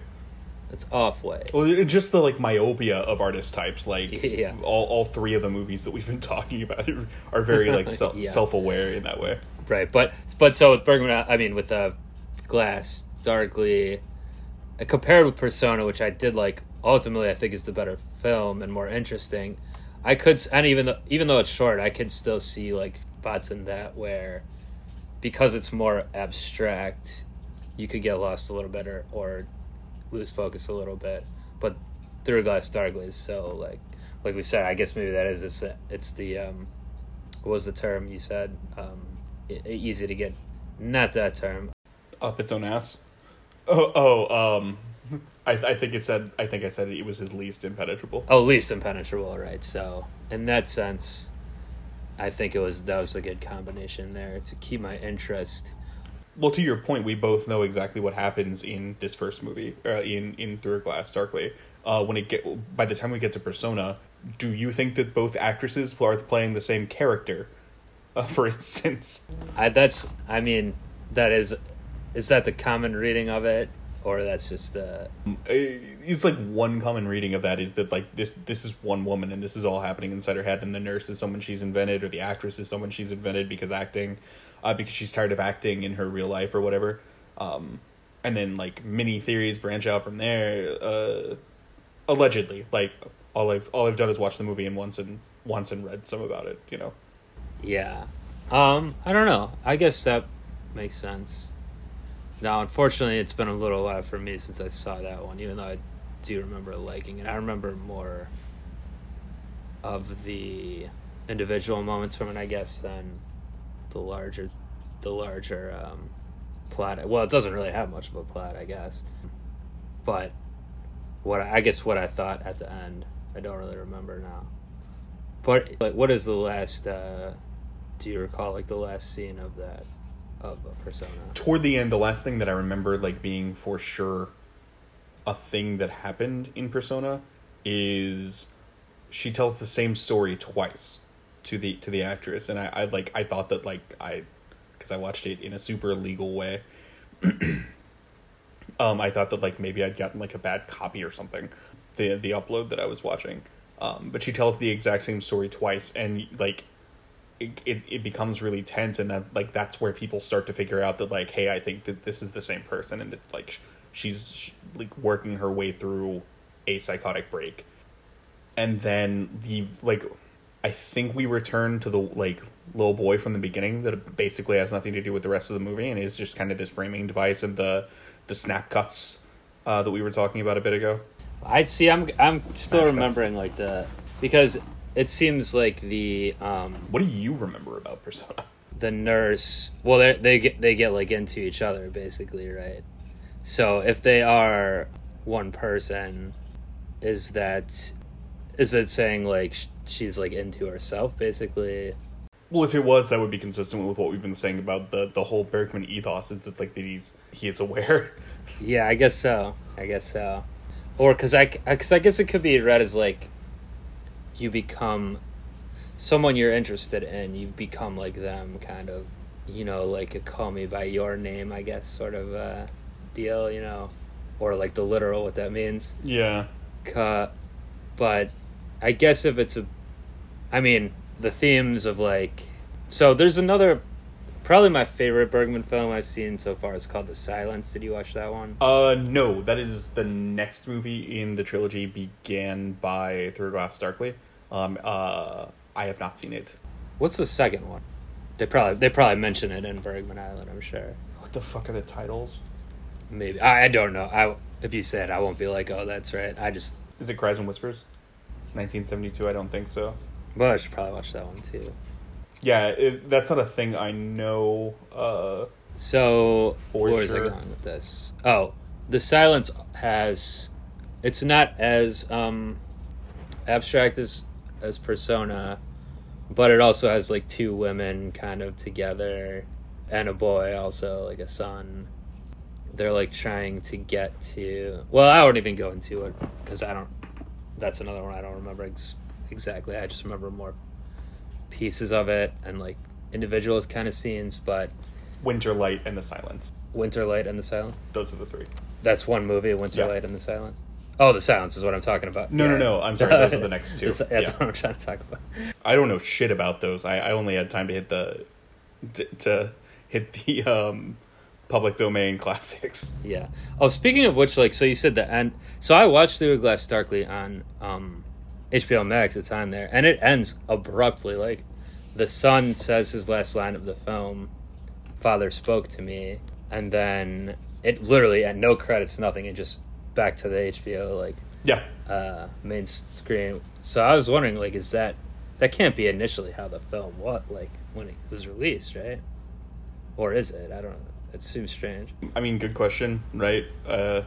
it's off way. Well, just the like myopia of artist types, like <laughs> Yeah. all, all three of the movies that we've been <laughs> talking about are very like self Yeah. self aware in that way. Right, but but so with Bergman, I mean with uh, Glass, Darkly, uh, compared with Persona, which I did like, ultimately I think is the better film and more interesting. I could, and even though even though it's short, I could still see like spots in that where, because it's more abstract, you could get lost a little bit or, lose focus a little bit. But Through Glass, Darkly is so like like we said. I guess maybe that is it's, it's the um, what was the term you said? Um, easy to get. Not that term. Up its own ass. Oh, oh, um, I, I think it said. I think I said it was his least impenetrable. Oh, least impenetrable, right? So in that sense, I think it was that was a good combination there to keep my interest. Well, to your point, we both know exactly what happens in this first movie, uh, in in Through a Glass Darkly. Uh, when it get by the time we get to Persona, do you think that both actresses are playing the same character? Uh, for instance, I that's I mean that is is that the common reading of it? Or that's just the Uh, it's like one common reading of that is that like this this is one woman and this is all happening inside her head and the nurse is someone she's invented or the actress is someone she's invented because acting uh, because she's tired of acting in her real life or whatever. Um, and then like many theories branch out from there uh, allegedly. Like all I've all I've done is watch the movie and once and once and read some about it you know yeah. Um, I don't know. I guess that makes sense. Now, unfortunately, it's been a little while for me since I saw that one, even though I do remember liking it. I remember more of the individual moments from it, I guess, than the larger, the larger um, plot. Well, it doesn't really have much of a plot, I guess. But what I, I guess what I thought at the end, I don't really remember now. But like, what is the last? Uh, do you recall like the last scene of that of Persona? toward the end the last thing that I remember like being for sure a thing that happened in Persona is she tells the same story twice to the to the actress. And I, I like I thought that like I because I watched it in a super legal way. <clears throat> Um I thought that like maybe I'd gotten like a bad copy or something the the upload that I was watching. Um but she tells the exact same story twice. And like it, it, it becomes really tense and that like that's where people start to figure out that like hey i think that this is the same person and that like she's sh- like working her way through a psychotic break and then the like i think we return to the like little boy from the beginning that basically has nothing to do with the rest of the movie and is just kind of this framing device and the the snap cuts uh, that we were talking about a bit ago I'd see. I'm I'm still remembering like the because it seems like the um what do you remember about persona the nurse. Well, they they get they get like into each other basically, right? So if they are one person, is that is it saying like she's like into herself basically? Well, if it was, that would be consistent with what we've been saying about the the whole Bergman ethos. Is that like that he's he is aware. Yeah, I guess so. I guess so. Or because I, because I guess it could be read as like you become someone you're interested in. You become like them, kind of. You know, like a call me by your name, I guess, sort of uh, deal. You know, or like the literal what that means. Yeah. But I guess if it's a, I mean, the themes of like, so there's another, probably my favorite Bergman film I've seen so far is called The Silence. Did you watch that one? Uh, no, that is the next movie in the trilogy began by Through Glass Darkly. Um, uh, I have not seen it. What's the second one? They probably they probably mention it in Bergman Island. I'm sure. What the fuck are the titles? Maybe I, I don't know. I if you said I won't be like, oh, that's right. I just Is it Cries and Whispers? 1972. I don't think so. well, I should probably watch that one too. Yeah, it, that's not a thing I know. Uh, So For where is I going with this? Oh, the silence has. It's not as um, abstract as as Persona, but it also has like two women kind of together, and a boy also like a son. They're like trying to get to. Well, I won't even go into it because I don't. That's another one I don't remember ex- exactly. I just remember more pieces of it and like individual kind of scenes, but Winter Light and the Silence. Winter Light and the Silence. Those are the three. That's one movie, Winter Yeah. Light and the Silence. Oh, the Silence is what I'm talking about. No, no, no, I'm sorry, those are the <laughs> next two. That's, Yeah. what I'm trying to talk about. I don't know shit about those. I, I only had time to hit the to, to hit the um public domain <laughs> classics. Yeah. Oh, speaking of which, like, so you said the end. So I watched Through a Glass Darkly on um, HBO Max. It's on there, and it ends abruptly. Like, the son says his last line of the film, "Father spoke to me," and then it literally, at no credits, nothing. It just back to the HBO like Yeah. uh, main screen. So I was wondering, like, is that that can't be initially how the film what like when it was released, right? Or is it? I don't know. It seems strange. I mean, good question, right? Uh,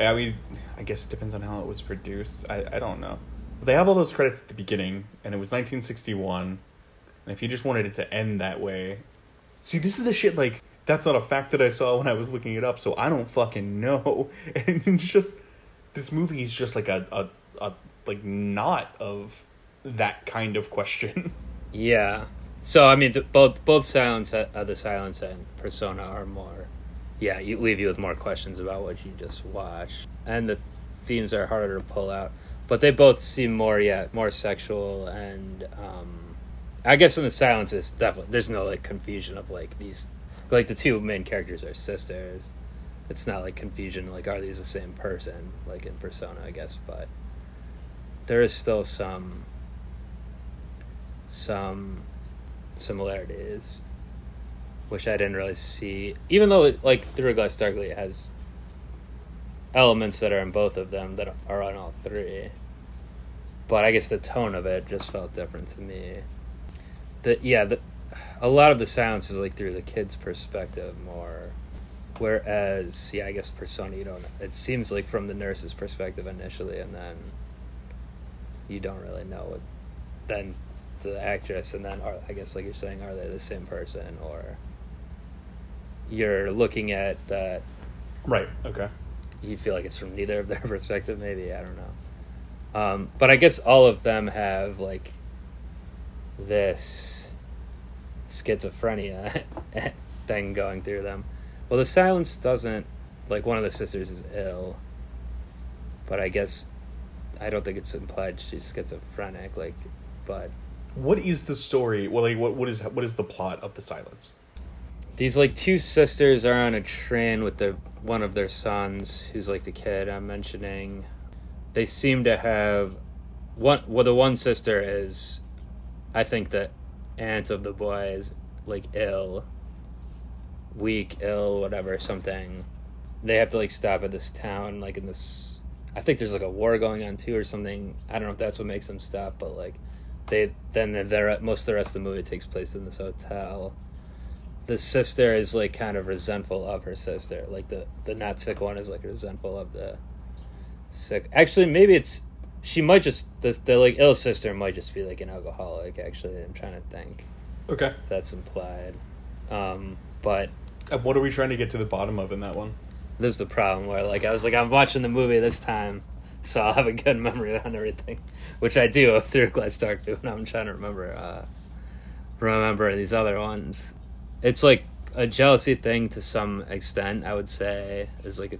I mean, I guess it depends on how it was produced. I, I don't know. They have all those credits at the beginning, and it was 1961. And if you just wanted it to end that way, see, this is the shit. Like, that's not a fact that I saw when I was looking it up, so I don't fucking know. <laughs> And it's just this movie is just like a a, a like not of that kind of question. <laughs> Yeah. So I mean, the, both both silence, uh, the silence and persona are more. Yeah, you leave you with more questions about what you just watched, and the themes are harder to pull out. But they both seem more, yeah, more sexual, and um, I guess in the silence is definitely there's no like confusion of like these, like the two main characters are sisters. It's not like confusion like are these the same person like in persona, I guess, but there is still some some similarities, which I didn't really see. Even though, like, Through a Glass Darkly has elements that are in both of them that are on all three. But I guess the tone of it just felt different to me. The yeah, the a lot of the silence is like through the kid's perspective more. Whereas, yeah, I guess Persona, you don't. It seems like from the nurse's perspective initially, and then you don't really know what. Then the actress, and then are, I guess, like you're saying, are they the same person, or you're looking at that right. Okay. you feel like it's from neither of their <laughs> perspective maybe i don't know um, but i guess all of them have like this schizophrenia <laughs> thing going through them well the silence doesn't like one of the sisters is ill but i guess i don't think it's implied she's schizophrenic like but What is the story? Well, like, what what is what is the plot of the Silence? These like two sisters are on a train with their one of their sons, who's like the kid I'm mentioning. They seem to have one. Well, the one sister is, I think the aunt of the boys like ill, weak, ill, whatever, something. They have to like stop at this town, like in this. I think there's like a war going on too, or something. I don't know if that's what makes them stop, but like, they then they're most of the rest of the movie takes place in this hotel. The sister is like kind of resentful of her sister. Like the the not sick one is like resentful of the sick. Actually, maybe it's she might just the the like ill sister might just be like an alcoholic. Actually, I'm trying to think Okay. if that's implied. Um, but And what are we trying to get to the bottom of in that one? this is the problem where like I was like I'm watching the movie this time, so I'll have a good <laughs> memory on everything, which I do <laughs> through Glass Dark. And I'm trying to remember uh, remember these other ones. It's like a jealousy thing to some extent. I would say is like a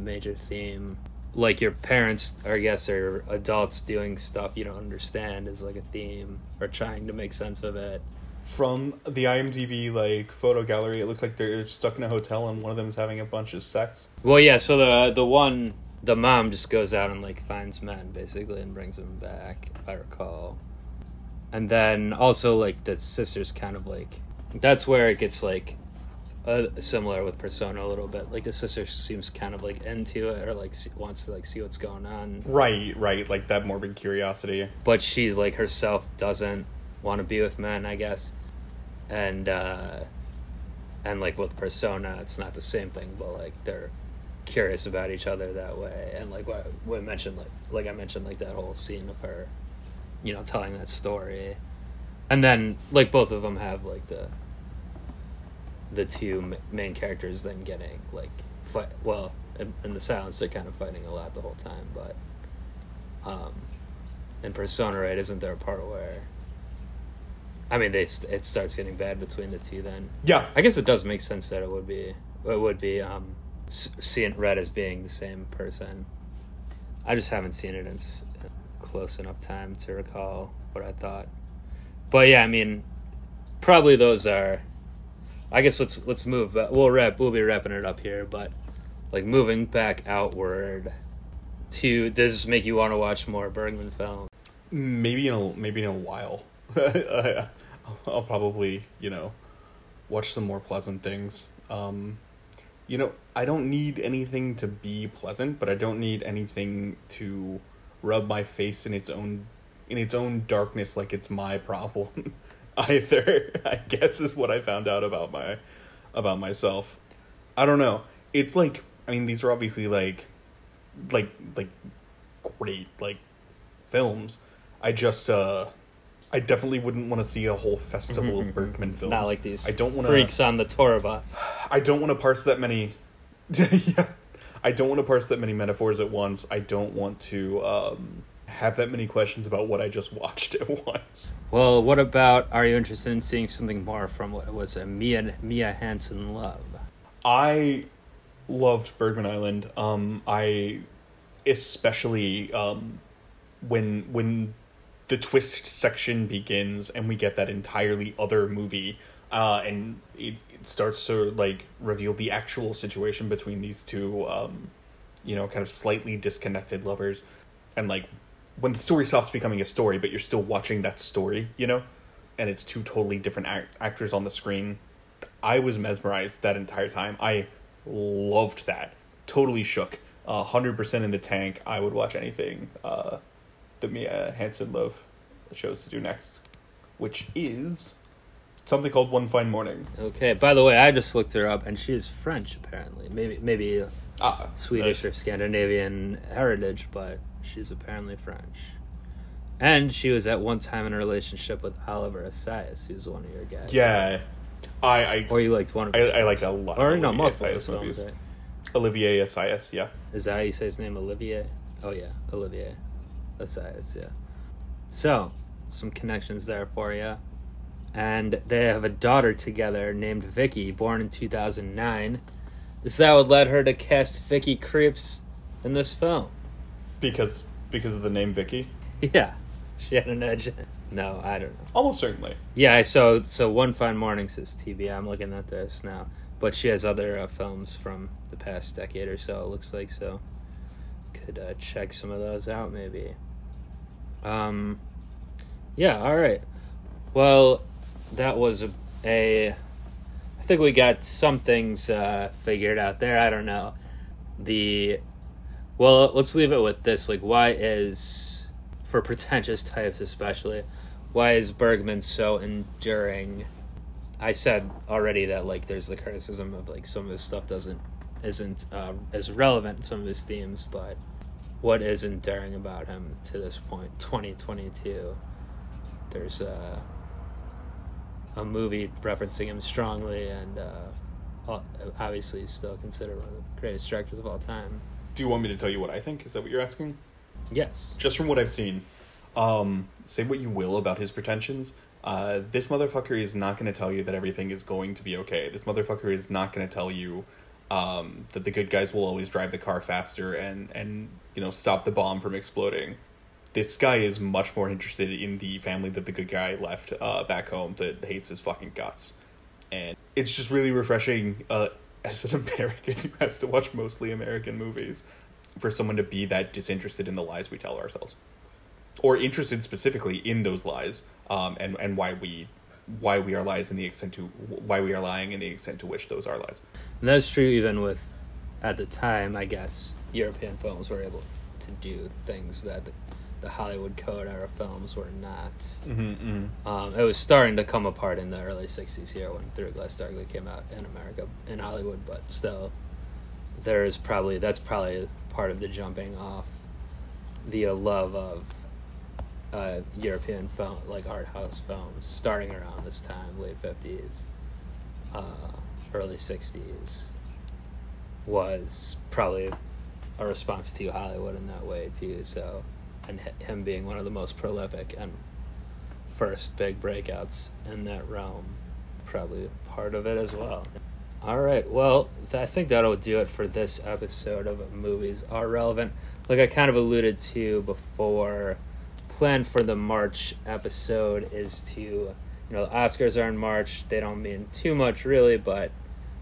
major theme. Like your parents, or I guess, are adults doing stuff you don't understand is like a theme, or trying to make sense of it. From the IMDb like photo gallery, it looks like they're stuck in a hotel and one of them is having a bunch of sex. Well, yeah. So the the one, the mom just goes out and like finds men basically and brings them back, if I recall. And then also like the sisters kind of like that's where it gets like uh, similar with Persona a little bit. Like the sister seems kind of like into it or like wants to like see what's going on, Right, right, like that morbid curiosity. but she's like herself doesn't want to be with men, I guess. And uh and like with Persona, it's not the same thing, but like they're curious about each other that way. And like what what I mentioned, like like I mentioned, like that whole scene of her, you know, telling that story, and then like both of them have like the the two main characters then getting like fight. Well, in, in the silence, they're kind of fighting a lot the whole time, but um, in Persona, right? Isn't there a part where I mean, they it starts getting bad between the two. Then Yeah, I guess it does make sense that it would be it would be um, seeing Red as being the same person. I just haven't seen it in close enough time to recall what I thought. But yeah, I mean, probably those are. I guess let's let's move. But we'll wrap. We'll be wrapping it up here. But like moving back outward, to does this make you want to watch more Bergman film? maybe in a maybe in a while. <laughs> I'll probably you know watch some more pleasant things. Um, you know, I don't need anything to be pleasant, but I don't need anything to rub my face in its own in its own darkness like it's my problem <laughs> <laughs> either. I guess is what I found out about my about myself. I don't know. It's like I mean these are obviously like like like great like films. I just uh I definitely wouldn't want to see a whole festival of <laughs> Bergman films. Not like these I don't want freaks on the tour bus. <sighs> I don't want to parse that many. <laughs> yeah, I don't want to parse that many metaphors at once. I don't want to um, have that many questions about what I just watched at <laughs> once. Well, what about? Are you interested in seeing something more from what was a Mia Mia Hansen-Løve? I loved Bergman Island. Um, I especially um, when when the twist section begins and we get that entirely other movie, uh, and it, it starts to like reveal the actual situation between these two, um, you know, kind of slightly disconnected lovers, and like when the story stops becoming a story, but you're still watching that story, you know, and it's two totally different act- actors on the screen. I was mesmerized that entire time. I loved that. Totally shook. hundred percent in the tank. I would watch anything uh, that Mia Hansen-Løve chose to do next, which is something called One Fine Morning. Okay. By the way, I just looked her up, and she is French apparently. Maybe maybe uh, Ah, Swedish or. Scandinavian heritage, but she's apparently French. And she was at one time in a relationship with Oliver Assayas, who's one of your guys. Yeah, I I, Or you liked one of I, I like a lot. Or no, multiple Assayas movies. right? Olivier Assayas, yeah. Is that how you say his name? Olivier? Oh yeah, Olivier Assayas, yeah. So, some connections there for you. And they have a daughter together named Vicky, born in 2009. Is that what led her to cast Vicky Krieps in this film? Because because of the name Vicky. Yeah, she had an edge. No, I don't know. Almost certainly. Yeah, I so so one fine morning says TV. I'm looking at this now, but she has other uh, films from the past decade or so. It looks like so. Could uh, check some of those out maybe. Um, yeah. All right. Well, that was a. a I think we got some things uh, figured out there. I don't know. The well, let's leave it with this. Like, why is for pretentious <laughs> types especially? Why is Bergman so enduring? I said already that like there's the criticism of like some of his stuff doesn't isn't uh, as relevant some of his themes, but what is enduring about him to this point, 2022? There's a a movie referencing him strongly, and uh, obviously still considered one of the greatest directors of all time. Do you want me to tell you what I think? Is that what you're asking? Yes. Just from what I've seen, um, say what you will about his pretensions. Uh, this motherfucker is not going to tell you that everything is going to be okay. This motherfucker is not going to tell you um, that the good guys will always drive the car faster and and you know stop the bomb from exploding. This guy is much more interested in the family that the good guy left uh, back home that hates his fucking guts, and it's just really refreshing uh, as an <laughs> American who has to watch mostly American movies for someone to be that disinterested in the lies we tell ourselves or interested specifically in those lies um, and and why we why we are lies and the extent to why we are lying and the extent to which those are lies. And that's true even with at the time, I guess European films were able to do things that the, Hollywood Code era films were not. Mm-hmm, mm-hmm. Um, it was starting to come apart in the early '60s here when Through Glass Darkly came out in America in Hollywood, but still, there is probably that's probably part of the jumping off the love of uh, European film, like art house films, starting around this time, late fifties, uh, early sixties, was probably a response to Hollywood in that way too. So, and him being one of the most prolific and first big breakouts in that realm, probably part of it as well. All right, well, I think that'll do it for this episode of Movies Are Relevant. Like I kind of alluded to before plan for the March episode is to, you know, the Oscars are in March. They don't mean too much really, but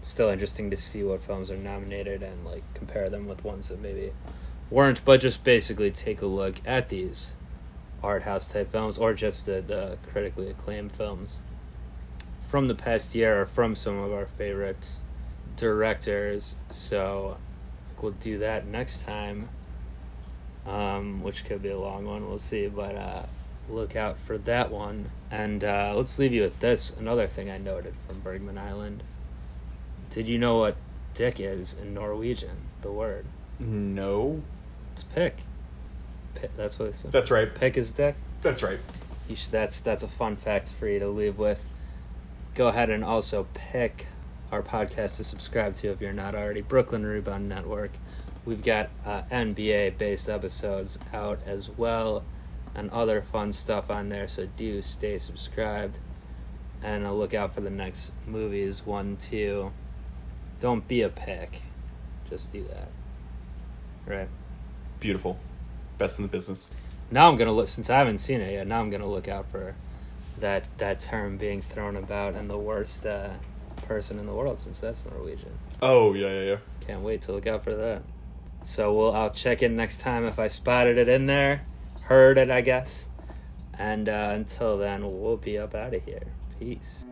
still interesting to see what films are nominated and like compare them with ones that maybe weren't. But just basically take a look at these art house type films or just the, the critically acclaimed films from the past year or from some of our favorite directors. So we'll do that next time um, which could be a long one. We'll see, but uh, look out for that one. And uh, let's leave you with this. Another thing I noted from Bergman Island. Did you know what dick is in Norwegian? The word. No. It's pick. pick that's what it's. That's right. Pick is dick. That's right. You should, that's that's a fun fact for you to leave with. Go ahead and also pick our podcast to subscribe to if you're not already. Brooklyn Rebound Network. We've got uh, NBA based episodes out as well and other fun stuff on there, so do stay subscribed. And I'll look out for the next movies. One, two. Don't be a pick. Just do that. Right. Beautiful. Best in the business. Now I'm gonna look since I haven't seen it yet. Now I'm gonna look out for that that term being thrown about and the worst uh, person in the world since that's Norwegian. Oh yeah yeah yeah. Can't wait to look out for that. So we'll I'll check in next time if I spotted it in there, heard it, I guess. And uh, until then, we'll be up out of here. Peace.